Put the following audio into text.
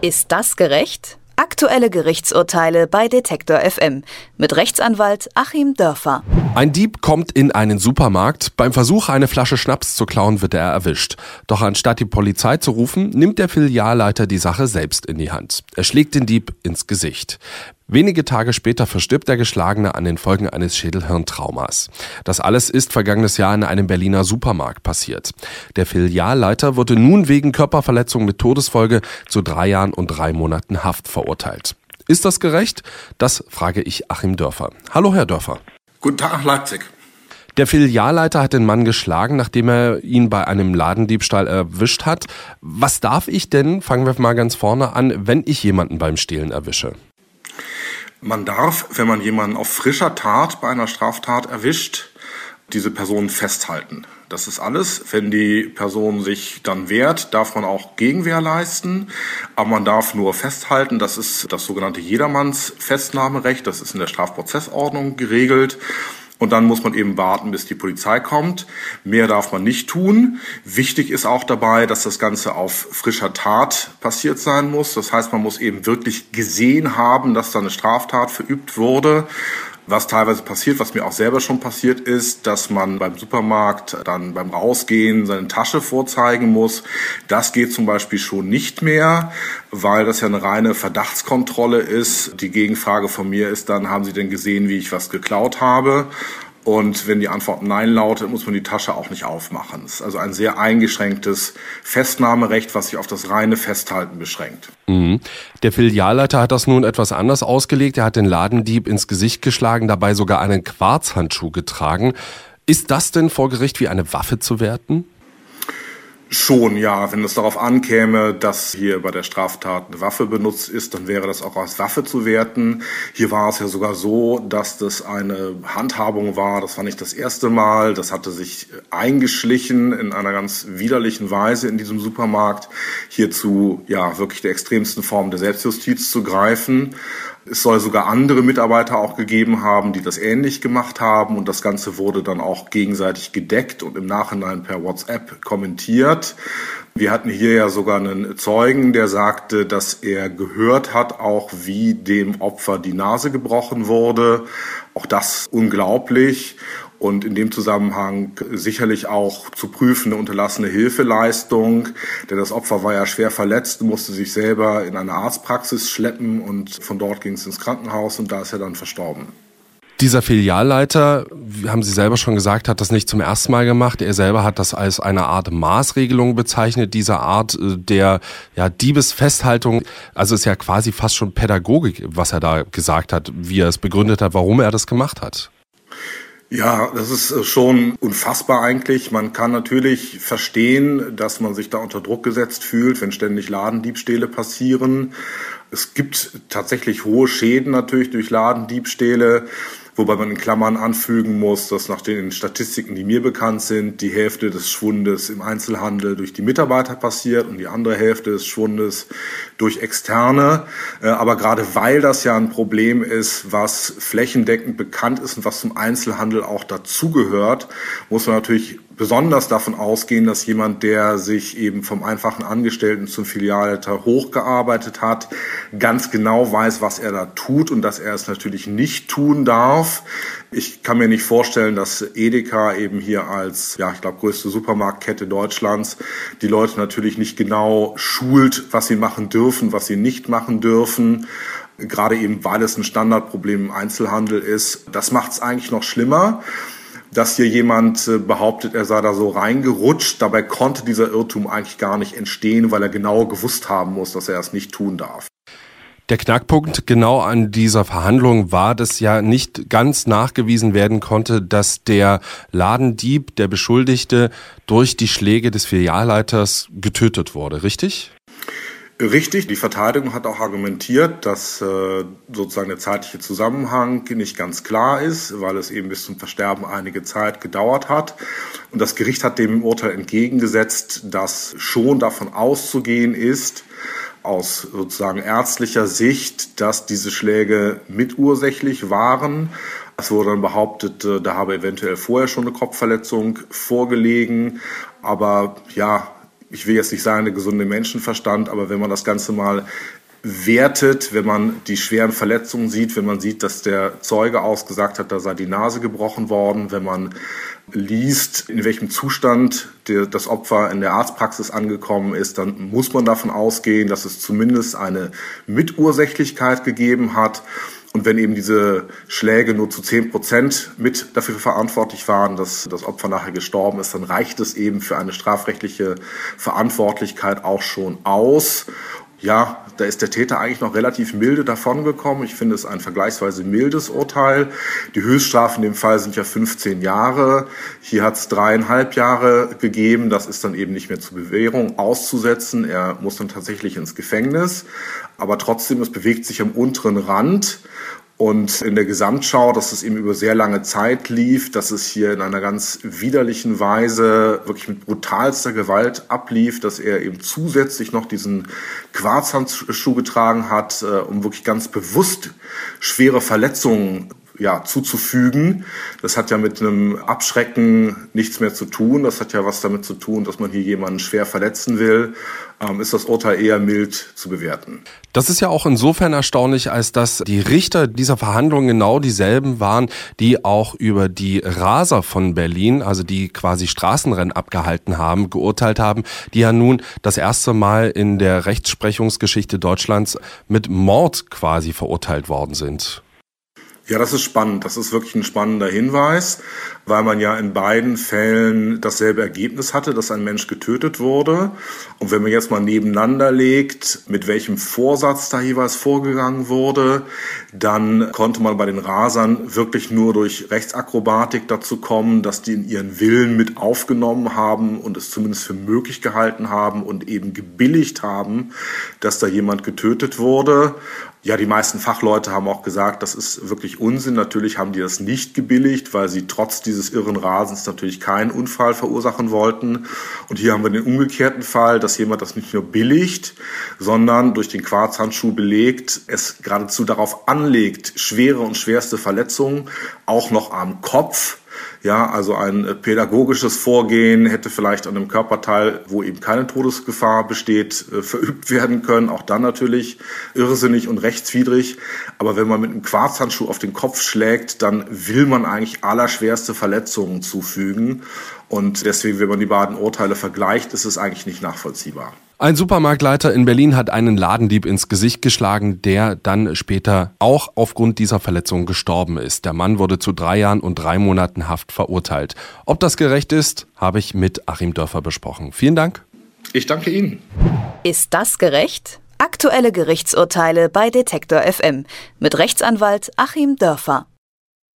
Ist das gerecht? Aktuelle Gerichtsurteile bei Detektor FM mit Rechtsanwalt Achim Dörfer. Ein Dieb kommt in einen Supermarkt. Beim Versuch, eine Flasche Schnaps zu klauen, wird er erwischt. Doch anstatt die Polizei zu rufen, nimmt der Filialleiter die Sache selbst in die Hand. Er schlägt den Dieb ins Gesicht. Wenige Tage später verstirbt der Geschlagene an den Folgen eines Schädelhirntraumas. Das alles ist vergangenes Jahr in einem Berliner Supermarkt passiert. Der Filialleiter wurde nun wegen Körperverletzung mit Todesfolge zu drei Jahren und drei Monaten Haft verurteilt. Ist das gerecht? Das frage ich Achim Dörfer. Hallo, Herr Dörfer. Guten Tag Leipzig. Der Filialleiter hat den Mann geschlagen, nachdem er ihn bei einem Ladendiebstahl erwischt hat. Was darf ich denn, fangen wir mal ganz vorne an, wenn ich jemanden beim Stehlen erwische? Man darf, wenn man jemanden auf frischer Tat bei einer Straftat erwischt, diese Person festhalten. Das ist alles. Wenn die Person sich dann wehrt, darf man auch Gegenwehr leisten. Aber man darf nur festhalten. Das ist das sogenannte Jedermanns-Festnahmerecht. Das ist in der Strafprozessordnung geregelt. Und dann muss man eben warten, bis die Polizei kommt. Mehr darf man nicht tun. Wichtig ist auch dabei, dass das Ganze auf frischer Tat passiert sein muss. Das heißt, man muss eben wirklich gesehen haben, dass da eine Straftat verübt wurde was teilweise passiert, was mir auch selber schon passiert ist, dass man beim Supermarkt dann beim Rausgehen seine Tasche vorzeigen muss. Das geht zum Beispiel schon nicht mehr, weil das ja eine reine Verdachtskontrolle ist. Die Gegenfrage von mir ist dann, haben Sie denn gesehen, wie ich was geklaut habe? Und wenn die Antwort Nein lautet, muss man die Tasche auch nicht aufmachen. Es ist also ein sehr eingeschränktes Festnahmerecht, was sich auf das reine Festhalten beschränkt. Mhm. Der Filialleiter hat das nun etwas anders ausgelegt. Er hat den Ladendieb ins Gesicht geschlagen, dabei sogar einen Quarzhandschuh getragen. Ist das denn vor Gericht wie eine Waffe zu werten? Schon, ja. Wenn es darauf ankäme, dass hier bei der Straftat eine Waffe benutzt ist, dann wäre das auch als Waffe zu werten. Hier war es ja sogar so, dass das eine Handhabung war. Das war nicht das erste Mal. Das hatte sich eingeschlichen in einer ganz widerlichen Weise in diesem Supermarkt, hier zu, ja, wirklich der extremsten Form der Selbstjustiz zu greifen. Es soll sogar andere Mitarbeiter auch gegeben haben, die das ähnlich gemacht haben. Und das Ganze wurde dann auch gegenseitig gedeckt und im Nachhinein per WhatsApp kommentiert. Wir hatten hier ja sogar einen Zeugen, der sagte, dass er gehört hat, auch wie dem Opfer die Nase gebrochen wurde. Auch das unglaublich und in dem Zusammenhang sicherlich auch zu prüfen eine unterlassene Hilfeleistung, denn das Opfer war ja schwer verletzt, musste sich selber in eine Arztpraxis schleppen und von dort ging es ins Krankenhaus und da ist er dann verstorben. Dieser Filialleiter, haben Sie selber schon gesagt, hat das nicht zum ersten Mal gemacht. Er selber hat das als eine Art Maßregelung bezeichnet, diese Art äh, der ja, Diebesfesthaltung. Also ist ja quasi fast schon Pädagogik, was er da gesagt hat, wie er es begründet hat, warum er das gemacht hat. Ja, das ist äh, schon unfassbar eigentlich. Man kann natürlich verstehen, dass man sich da unter Druck gesetzt fühlt, wenn ständig Ladendiebstähle passieren. Es gibt tatsächlich hohe Schäden natürlich durch Ladendiebstähle wobei man in Klammern anfügen muss, dass nach den Statistiken, die mir bekannt sind, die Hälfte des Schwundes im Einzelhandel durch die Mitarbeiter passiert und die andere Hälfte des Schwundes durch Externe. Äh, aber gerade weil das ja ein Problem ist, was flächendeckend bekannt ist und was zum Einzelhandel auch dazugehört, muss man natürlich besonders davon ausgehen, dass jemand, der sich eben vom einfachen Angestellten zum Filialleiter hochgearbeitet hat, ganz genau weiß, was er da tut und dass er es natürlich nicht tun darf. Ich kann mir nicht vorstellen, dass Edeka eben hier als, ja, ich glaube, größte Supermarktkette Deutschlands die Leute natürlich nicht genau schult, was sie machen dürfen, was sie nicht machen dürfen gerade eben weil es ein Standardproblem im Einzelhandel ist. Das macht es eigentlich noch schlimmer dass hier jemand äh, behauptet, er sei da so reingerutscht. Dabei konnte dieser Irrtum eigentlich gar nicht entstehen, weil er genau gewusst haben muss, dass er es nicht tun darf. Der Knackpunkt genau an dieser Verhandlung war, dass ja nicht ganz nachgewiesen werden konnte, dass der Ladendieb, der Beschuldigte, durch die Schläge des Filialleiters getötet wurde, richtig? Richtig, die Verteidigung hat auch argumentiert, dass äh, sozusagen der zeitliche Zusammenhang nicht ganz klar ist, weil es eben bis zum Versterben einige Zeit gedauert hat. Und das Gericht hat dem Urteil entgegengesetzt, dass schon davon auszugehen ist, aus sozusagen ärztlicher Sicht, dass diese Schläge mitursächlich waren. Es wurde dann behauptet, äh, da habe eventuell vorher schon eine Kopfverletzung vorgelegen. Aber ja, ich will jetzt nicht sagen, der gesunde Menschenverstand, aber wenn man das Ganze mal wertet, wenn man die schweren Verletzungen sieht, wenn man sieht, dass der Zeuge ausgesagt hat, da sei die Nase gebrochen worden, wenn man liest, in welchem Zustand das Opfer in der Arztpraxis angekommen ist, dann muss man davon ausgehen, dass es zumindest eine Mitursächlichkeit gegeben hat. Und wenn eben diese Schläge nur zu zehn Prozent mit dafür verantwortlich waren, dass das Opfer nachher gestorben ist, dann reicht es eben für eine strafrechtliche Verantwortlichkeit auch schon aus. Ja, da ist der Täter eigentlich noch relativ milde davongekommen. Ich finde es ein vergleichsweise mildes Urteil. Die Höchststrafe in dem Fall sind ja 15 Jahre. Hier hat es dreieinhalb Jahre gegeben. Das ist dann eben nicht mehr zur Bewährung auszusetzen. Er muss dann tatsächlich ins Gefängnis. Aber trotzdem, es bewegt sich am unteren Rand. Und in der Gesamtschau, dass es eben über sehr lange Zeit lief, dass es hier in einer ganz widerlichen Weise wirklich mit brutalster Gewalt ablief, dass er eben zusätzlich noch diesen Quarzhandschuh getragen hat, äh, um wirklich ganz bewusst schwere Verletzungen ja, zuzufügen. Das hat ja mit einem Abschrecken nichts mehr zu tun. Das hat ja was damit zu tun, dass man hier jemanden schwer verletzen will. Ähm, ist das Urteil eher mild zu bewerten. Das ist ja auch insofern erstaunlich, als dass die Richter dieser Verhandlungen genau dieselben waren, die auch über die Raser von Berlin, also die quasi Straßenrennen abgehalten haben, geurteilt haben, die ja nun das erste Mal in der Rechtsprechungsgeschichte Deutschlands mit Mord quasi verurteilt worden sind. Ja, das ist spannend. Das ist wirklich ein spannender Hinweis, weil man ja in beiden Fällen dasselbe Ergebnis hatte, dass ein Mensch getötet wurde. Und wenn man jetzt mal nebeneinander legt, mit welchem Vorsatz da jeweils vorgegangen wurde, dann konnte man bei den Rasern wirklich nur durch Rechtsakrobatik dazu kommen, dass die in ihren Willen mit aufgenommen haben und es zumindest für möglich gehalten haben und eben gebilligt haben, dass da jemand getötet wurde. Ja, die meisten Fachleute haben auch gesagt, das ist wirklich Unsinn. Natürlich haben die das nicht gebilligt, weil sie trotz dieses irren Rasens natürlich keinen Unfall verursachen wollten. Und hier haben wir den umgekehrten Fall, dass jemand das nicht nur billigt, sondern durch den Quarzhandschuh belegt, es geradezu darauf anlegt, schwere und schwerste Verletzungen auch noch am Kopf ja, also ein äh, pädagogisches Vorgehen hätte vielleicht an einem Körperteil, wo eben keine Todesgefahr besteht, äh, verübt werden können. Auch dann natürlich irrsinnig und rechtswidrig. Aber wenn man mit einem Quarzhandschuh auf den Kopf schlägt, dann will man eigentlich allerschwerste Verletzungen zufügen. Und deswegen, wenn man die beiden Urteile vergleicht, ist es eigentlich nicht nachvollziehbar. Ein Supermarktleiter in Berlin hat einen Ladendieb ins Gesicht geschlagen, der dann später auch aufgrund dieser Verletzung gestorben ist. Der Mann wurde zu drei Jahren und drei Monaten Haft verurteilt. Ob das gerecht ist, habe ich mit Achim Dörfer besprochen. Vielen Dank. Ich danke Ihnen. Ist das gerecht? Aktuelle Gerichtsurteile bei Detektor FM mit Rechtsanwalt Achim Dörfer.